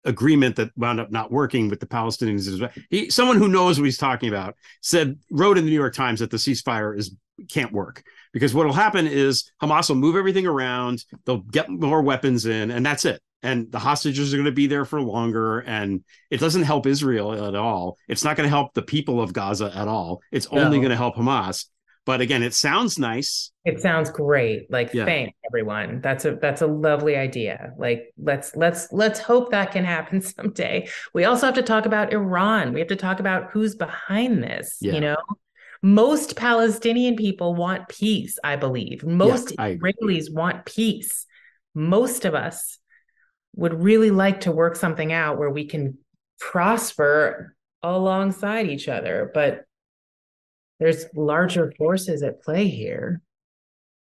agreement that wound up not working with the Palestinians. He, someone who knows what he's talking about, said wrote in the New York Times that the ceasefire is can't work because what will happen is Hamas will move everything around, they'll get more weapons in, and that's it. And the hostages are going to be there for longer, and it doesn't help Israel at all. It's not going to help the people of Gaza at all. It's only No. going to help Hamas. But again, it sounds nice. It sounds great. Like Yeah. thanks everyone. That's a that's a lovely idea. Like let's let's let's hope that can happen someday. We also have to talk about Iran. We have to talk about who's behind this, Yeah. you know? Most Palestinian people want peace, I believe. Most agree. Israelis want peace. Most of us would really like to work something out where we can prosper alongside each other, but there's larger forces at play here.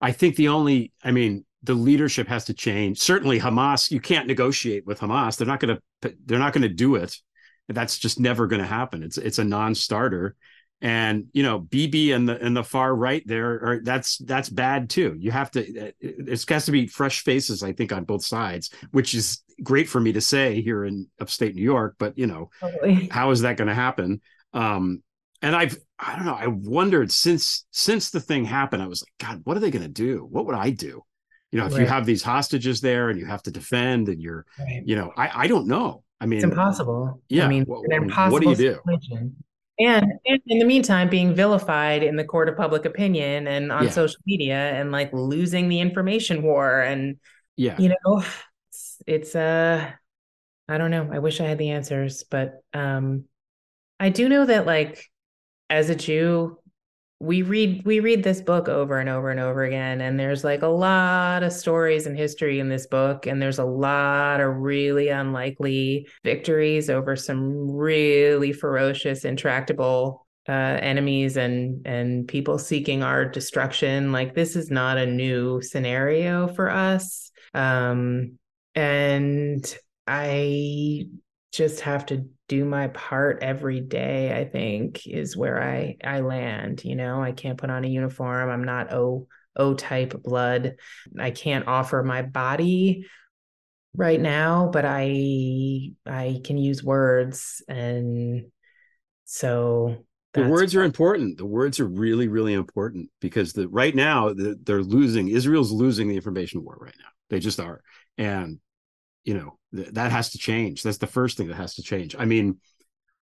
I think the only, I mean, the leadership has to change. Certainly, Hamas, you can't negotiate with Hamas. They're not going to, they're not going to do it. That's just never going to happen. It's it's a non-starter, and you know, Bibi and the and the far right there are that's that's bad too. You have to, it has to be fresh faces, I think, on both sides, which is great for me to say here in upstate New York. But you know, Totally. how is that going to happen um and i've i don't know i wondered since since the thing happened i was like god what are they going to do what would i do you know if you have these hostages there and you have to defend and you're Right. you know i i don't know i mean It's impossible. yeah, I mean, wha- an wha- what do you do? situation. And, and in the meantime, being vilified in the court of public opinion and on Yeah. social media and like losing the information war. And, yeah you know, it's, it's uh, I don't know. I wish I had the answers, but um, I do know that like as a Jew, we read we read this book over and over and over again and there's like a lot of stories and history in this book and there's a lot of really unlikely victories over some really ferocious intractable uh, enemies and and people seeking our destruction. Like this is not a new scenario for us. Um and i just have to do my part every day i think is where i i land you know? I can't put on a uniform. I'm not o o type blood. I can't offer my body right now but i i can use words and so the words are important. The words are really really important because the right now the, they're losing israel's losing the information war right now. They just are. And you know th- that has to change. That's the first thing that has to change. I mean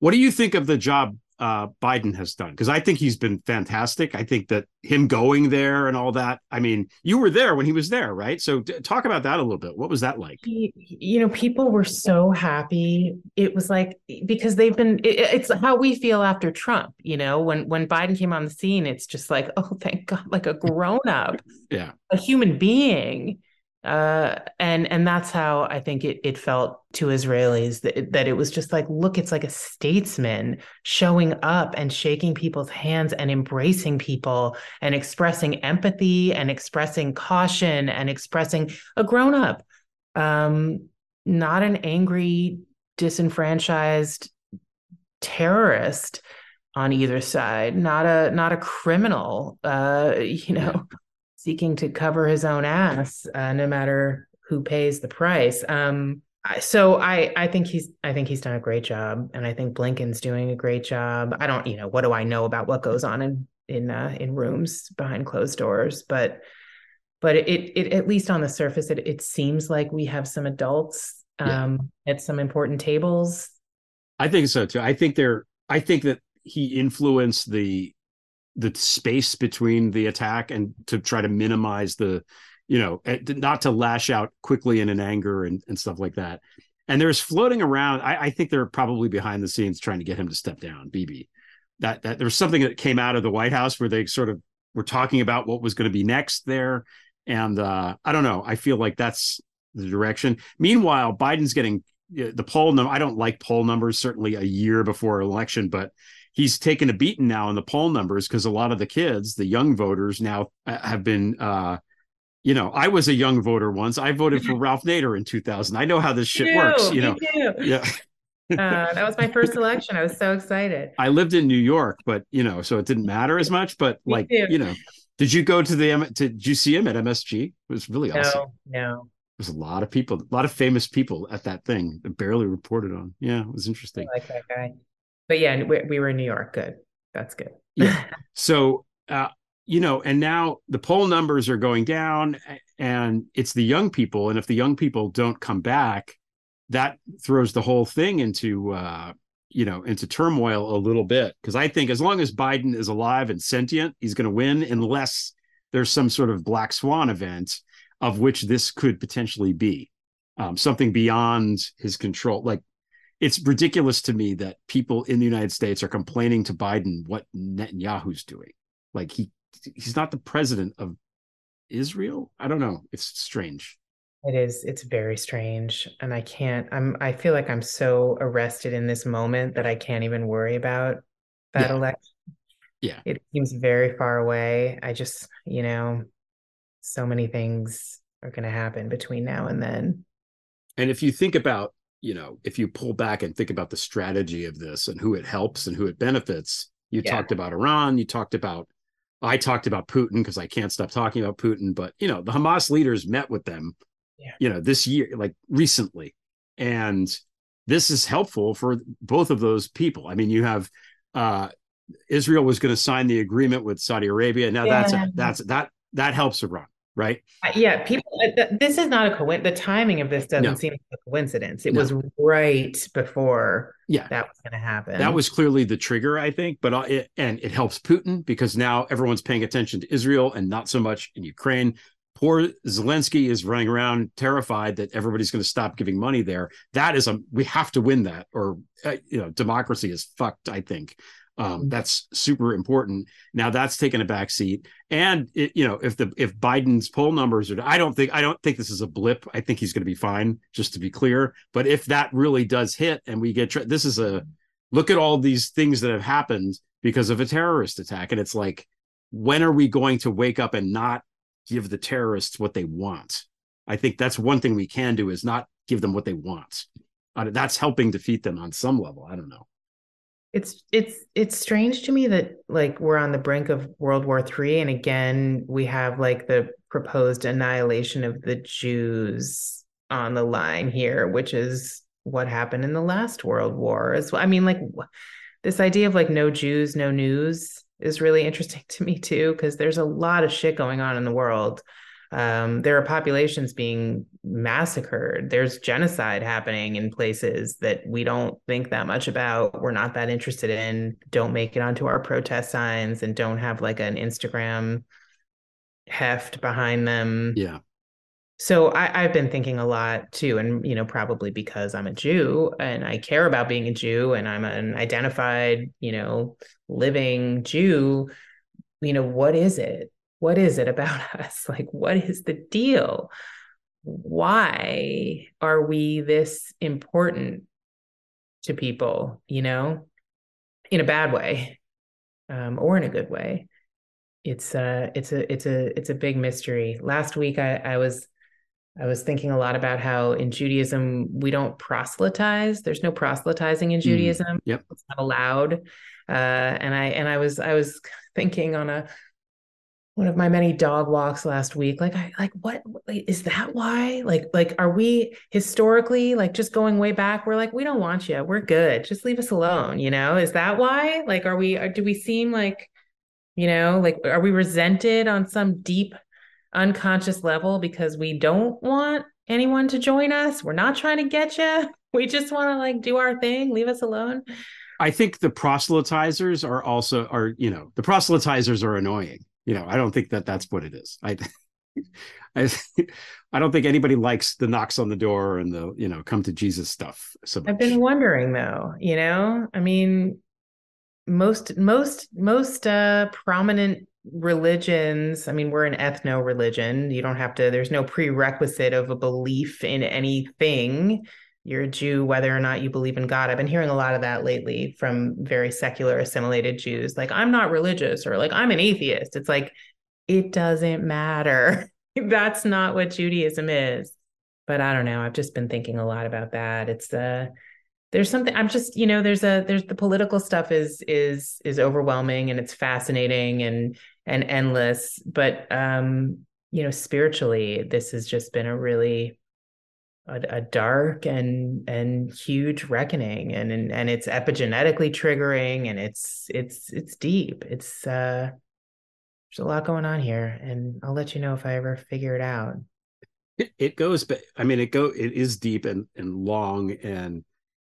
what do you think of the job uh, biden has done? Because i think he's been fantastic. I think that him going there and all that i mean you were there when he was there right? So t- talk about that a little bit. What was that like? He- you know people were so happy. It was like because they've been it, it's how we feel after trump you know? When when biden came on the scene it's just like oh thank god like a grown up yeah. a human being uh and and that's how i think it it felt to israelis that, that it was just like look it's like a statesman showing up and shaking people's hands and embracing people and expressing empathy and expressing caution and expressing a grown up um not an angry disenfranchised terrorist on either side not a not a criminal uh you know seeking to cover his own ass uh, no matter who pays the price um so i i think he's i think he's done a great job and i think blinken's doing a great job i don't you know what do i know about what goes on in in uh, in rooms behind closed doors but but it, it at least on the surface it, it seems like we have some adults Yeah. um at some important tables I think so too. I think they're. I think that he influenced the the space between the attack and to try to minimize the, you know, eh, not to lash out quickly and in anger and and stuff like that. And there's floating around. I, I think they're probably behind the scenes trying to get him to step down. Bibi. That that there was something that came out of the White House where they sort of were talking about what was going to be next there, and uh, I don't know. I feel like that's the direction. Meanwhile, Biden's getting the poll number. I don't like poll numbers. Certainly a year before election, but he's taken a beating now in the poll numbers because a lot of the kids, the young voters, now uh, have been. uh you know, I was a young voter once. I voted for Ralph Nader in 2000. I know how this shit Me works. You know, too. yeah. Uh, that was my first election. I was so excited. I lived in New York, but you know, so it didn't matter as much. But like, you know, did you go to the M- to, did you see him at MSG? It was really awesome. No, no. There's a lot of people, a lot of famous people at that thing that barely reported on. Yeah, it was interesting. I like that guy. But yeah, we, we were in New York. Good. That's good. Yeah. So, uh, you know, and now the poll numbers are going down, and it's the young people, and if the young people don't come back, that throws the whole thing into, uh, you know, into turmoil a little bit. Because I think as long as Biden is alive and sentient, he's going to win, unless there's some sort of black swan event, of which this could potentially be um, something beyond his control. Like it's ridiculous to me that people in the United States are complaining to Biden what Netanyahu's doing. Like he he's not the president of Israel. I don't know. It's strange. It is. It's very strange. And I can't, I'm, I feel like I'm so arrested in this moment that I can't even worry about that Yeah. election. Yeah. It seems very far away. I just, you know, so many things are going to happen between now and then. And if you think about, you know, if you pull back and think about the strategy of this and who it helps and who it benefits, you Yeah. talked about Iran, you talked about I talked about Putin because I can't stop talking about Putin, but you know, the Hamas leaders met with them, Yeah. you know, this year, like recently. And this is helpful for both of those people. I mean, you have uh Israel was going to sign the agreement with Saudi Arabia. Now that's Yeah. a, that's that that helps Iran, right? Uh, Yeah, people. uh, This is not a coincidence. The timing of this doesn't No. seem like a coincidence. It No. was right before Yeah. that was going to happen. That was clearly the trigger, I think. But uh, it, and it helps Putin because now everyone's paying attention to Israel and not so much in Ukraine. Poor Zelensky is running around terrified that everybody's going to stop giving money there. That is a we have to win that, or uh, you know, democracy is fucked. I think um, that's super important. Now that's taken a back seat, and it, you know, if the if Biden's poll numbers are, I don't think I don't think this is a blip. I think he's going to be fine. Just to be clear, but if that really does hit and we get this is a look at all these things that have happened because of a terrorist attack. And it's like when are we going to wake up and not give the terrorists what they want? I think that's one thing we can do is not give them what they want. Uh, that's helping defeat them on some level. I don't know It's it's it's strange to me that like we're on the brink of World War Three, and again we have like the proposed annihilation of the Jews on the line here, which is what happened in the last World War. As well. I mean, like this idea of like no Jews, no news is really interesting to me too, because there's a lot of shit going on in the world. Um, there are populations being massacred. There's genocide happening in places that we don't think that much about. We're not that interested in, don't make it onto our protest signs, and don't have like an Instagram heft behind them. yeah So I, I've been thinking a lot too, and you know, probably because I'm a Jew and I care about being a Jew and I'm an identified, you know, living Jew. You know, what is it? What is it about us? Like, what is the deal? Why are we this important to people? You know, in a bad way, um, or in a good way. It's uh it's a it's a it's a big mystery. Last week I, I was I was thinking a lot about how in Judaism we don't proselytize. There's no proselytizing in Judaism. yep. It's not allowed. Uh, and I and I was I was thinking on a one of my many dog walks last week, like I like what is that why? Like like are we historically like just going way back? We're like we don't want you. We're good. Just leave us alone. You know? Is that why? Like are we? Or do we seem like you know like are we resented on some deep unconscious level because we don't want anyone to join us. We're not trying to get you. We just want to like do our thing, leave us alone. i think the proselytizers are also are you know the proselytizers are annoying you know i don't think that that's what it is i I, I don't think anybody likes the knocks on the door and the you know come to jesus stuff so I've been wondering though, you know, I mean, most most most uh prominent religions, I mean, we're an ethno religion. You don't have to, there's no prerequisite of a belief in anything. You're a Jew whether or not you believe in God. I've been hearing a lot of that lately from very secular assimilated Jews. Like, I'm not religious or like I'm an atheist. It's like, it doesn't matter. That's not what Judaism is. But I don't know. I've just been thinking a lot about that. It's uh there's something I'm just, you know, there's a there's the political stuff is is is overwhelming and it's fascinating and and endless. But um, you know, spiritually, this has just been a really a, a, dark and and huge reckoning and, and and it's epigenetically triggering and it's it's it's deep. It's uh there's a lot going on here and i'll let you know if i ever figure it out. It, it goes but i mean it go it is deep and and long and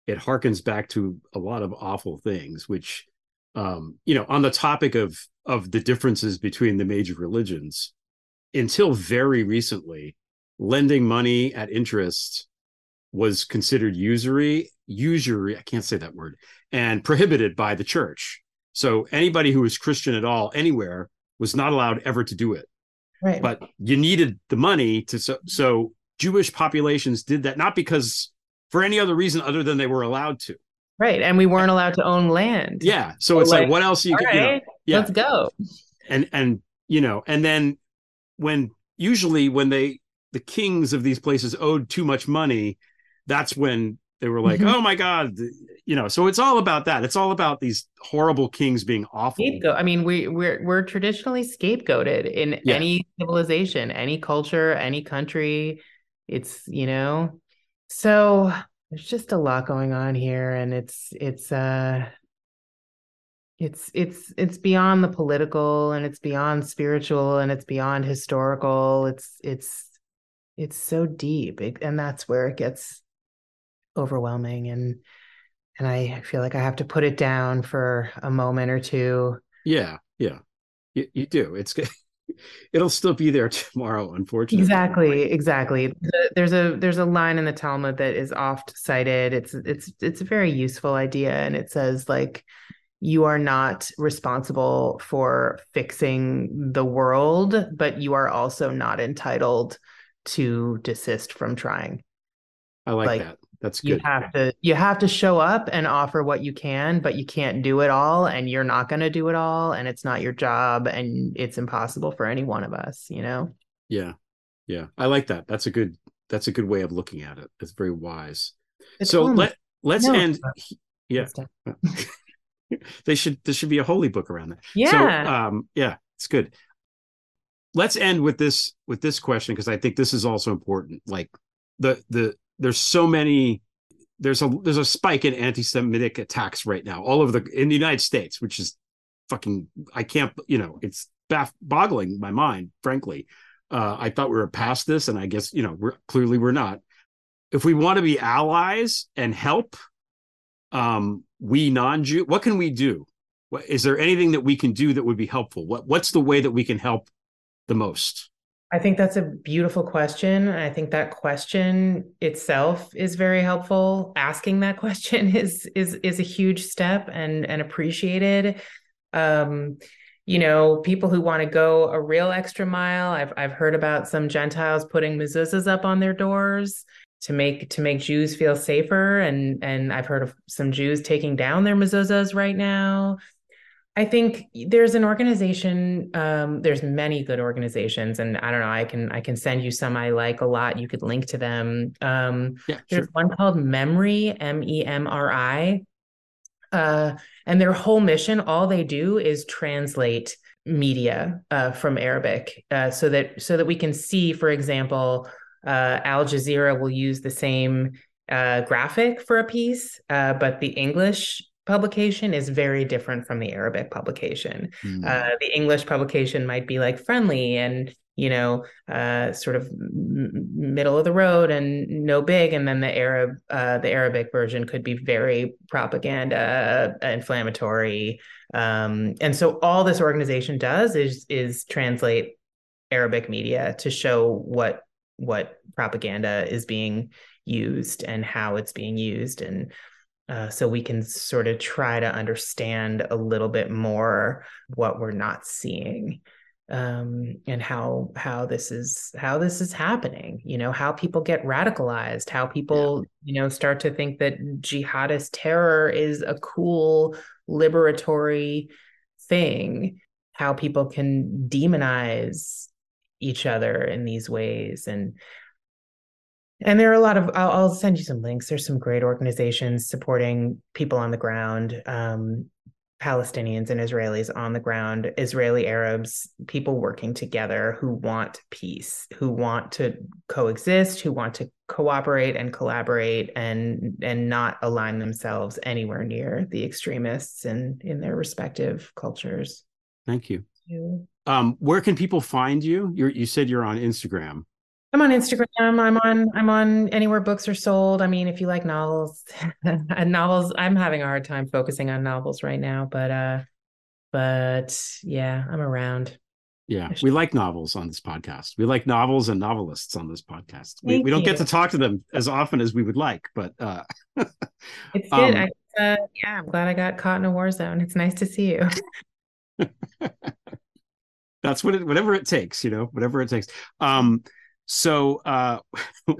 it harkens back to a lot of awful things which um you know on the topic of of the differences between the major religions until very recently lending money at interest was considered usury, usury, I can't say that word, and prohibited by the church. So anybody who was Christian at all, anywhere, was not allowed ever to do it. Right. But you needed the money to so, so Jewish populations did that not because for any other reason other than they were allowed to. Right. And we weren't allowed to own land. Yeah. So, so it's like, like, what else you can right, you know, yeah. let's go. And and you know, and then when usually when they the kings of these places owed too much money, that's when they were like, mm-hmm. "Oh my god," you know. So it's all about that. It's all about these horrible kings being awful. Scapegoat. I mean, we we're we're traditionally scapegoated in yeah. any civilization, any culture, any country. It's you know, so there's just a lot going on here, and it's it's uh it's it's it's beyond the political and it's beyond spiritual and it's beyond historical it's it's it's so deep it, and that's where it gets overwhelming and and i feel like i have to put it down for a moment or two. Yeah yeah. You, you do. It's it'll still be there tomorrow unfortunately exactly exactly. There's a there's a line in the talmud that is oft cited it's it's it's a very useful idea and it says like you are not responsible for fixing the world but you are also not entitled to desist from trying. I like, like that. That's good. You have to you have to show up and offer what you can, but you can't do it all and you're not going to do it all and it's not your job and it's impossible for any one of us, you know. Yeah. Yeah. I like that. That's a good that's a good way of looking at it. It's very wise. It's so let let's no, end yeah. they should there should be a holy book around that. Yeah. So um yeah, it's good let's end with this with this question because I think this is also important. Like the the there's so many there's a there's a spike in anti-Semitic attacks right now all over the in the United States, which is fucking I can't you know it's baff, boggling my mind, frankly. Uh, I thought we were past this, and I guess you know we're clearly we're not. If we want to be allies and help, um, we non-Jew, what can we do? What, is there anything that we can do that would be helpful? What what's the way that we can help the most? I think that's a beautiful question. I think that question itself is very helpful. Asking that question is is is a huge step and and appreciated. Um, you know, people who want to go a real extra mile. I've I've heard about some Gentiles putting mezuzahs up on their doors to make to make Jews feel safer, and and I've heard of some Jews taking down their mezuzahs right now. I think there's an organization. Um, there's many good organizations, and I don't know. I can I can send you some I like a lot. You could link to them. Um, yeah, there's one called MEMRI M E M R I, uh, and their whole mission, all they do is translate media uh, from Arabic, uh, so that so that we can see, for example, uh, Al Jazeera will use the same uh, graphic for a piece, uh, but the English publication is very different from the Arabic publication. Mm. Uh, the English publication might be like friendly and you know uh, sort of middle of the road and no big, and then the Arab uh, the Arabic version could be very propaganda, inflammatory, um, and so all this organization does is is translate Arabic media to show what what propaganda is being used and how it's being used and uh, so we can sort of try to understand a little bit more what we're not seeing. um, and how how this is how this is happening. You know, how people get radicalized, how people you know start to think that jihadist terror is a cool liberatory thing. How people can demonize each other in these ways and and there are a lot of I'll, I'll, send you some links. There's some great organizations supporting people on the ground um, palestinians and israelis on the ground israeli arabs people working together who want peace who want to coexist who want to cooperate and collaborate and and not align themselves anywhere near the extremists in in their respective cultures. Thank you. Um, where can people find you? You you said you're on instagram I'm on Instagram. I'm on I'm on anywhere books are sold. I mean, if you like novels, and novels, I'm having a hard time focusing on novels right now, but uh but yeah, I'm around. Yeah, we like novels on this podcast. We like novels and novelists on this podcast. We, we, don't get to talk to them as often as we would like, but uh it's good. Um, I, uh, yeah, I'm glad I got caught in a war zone. It's nice to see you. That's what it whatever it takes, you know, whatever it takes. Um so, uh,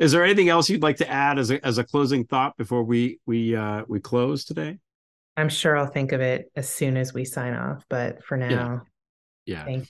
is there anything else you'd like to add as a as a closing thought before we we uh, we close today? I'm sure I'll think of it as soon as we sign off, but for now, yeah. yeah.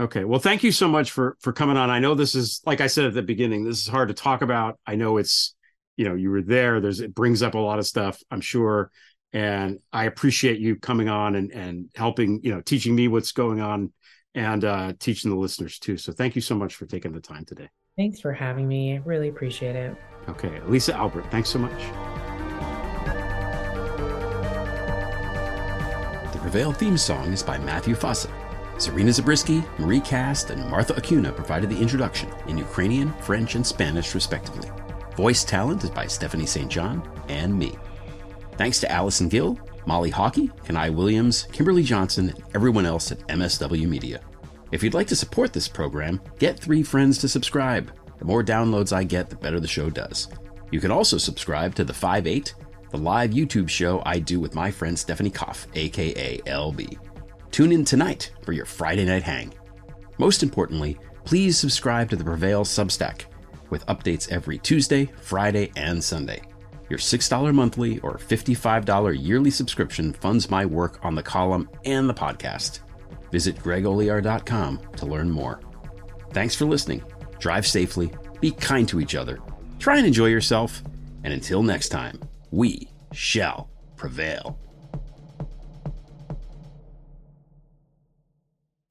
Okay. Well, thank you so much for for coming on. I know this is like I said at the beginning, this is hard to talk about. I know it's you know you were there. There's it brings up a lot of stuff. I'm sure, and I appreciate you coming on and and helping you know teaching me what's going on and uh, teaching the listeners too. So thank you so much for taking the time today. Thanks for having me. Really appreciate it. Okay. Elisa Albert, thanks so much. The Prevail theme song is by Matthew Fossa. Serena Zabriskie, Marie Cast, and Martha Acuna provided the introduction in Ukrainian, French, and Spanish, respectively. Voice talent is by Stephanie St. John and me. Thanks to Allison Gill, Molly Hockey, Kenai Williams, Kimberly Johnson, and everyone else at MSW Media. If you'd like to support this program, get three friends to subscribe. The more downloads I get, the better the show does. You can also subscribe to The 5 8, the live YouTube show I do with my friend Stephanie Koff, aka LB. Tune in tonight for your Friday night hang. Most importantly, please subscribe to the Prevail Substack with updates every Tuesday, Friday, and Sunday. Your $6 monthly or $55 yearly subscription funds my work on the column and the podcast. Visit gregolear.com to learn more. Thanks for listening. Drive safely, be kind to each other, try and enjoy yourself, and until next time, we shall prevail.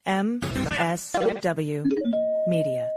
MSW Media.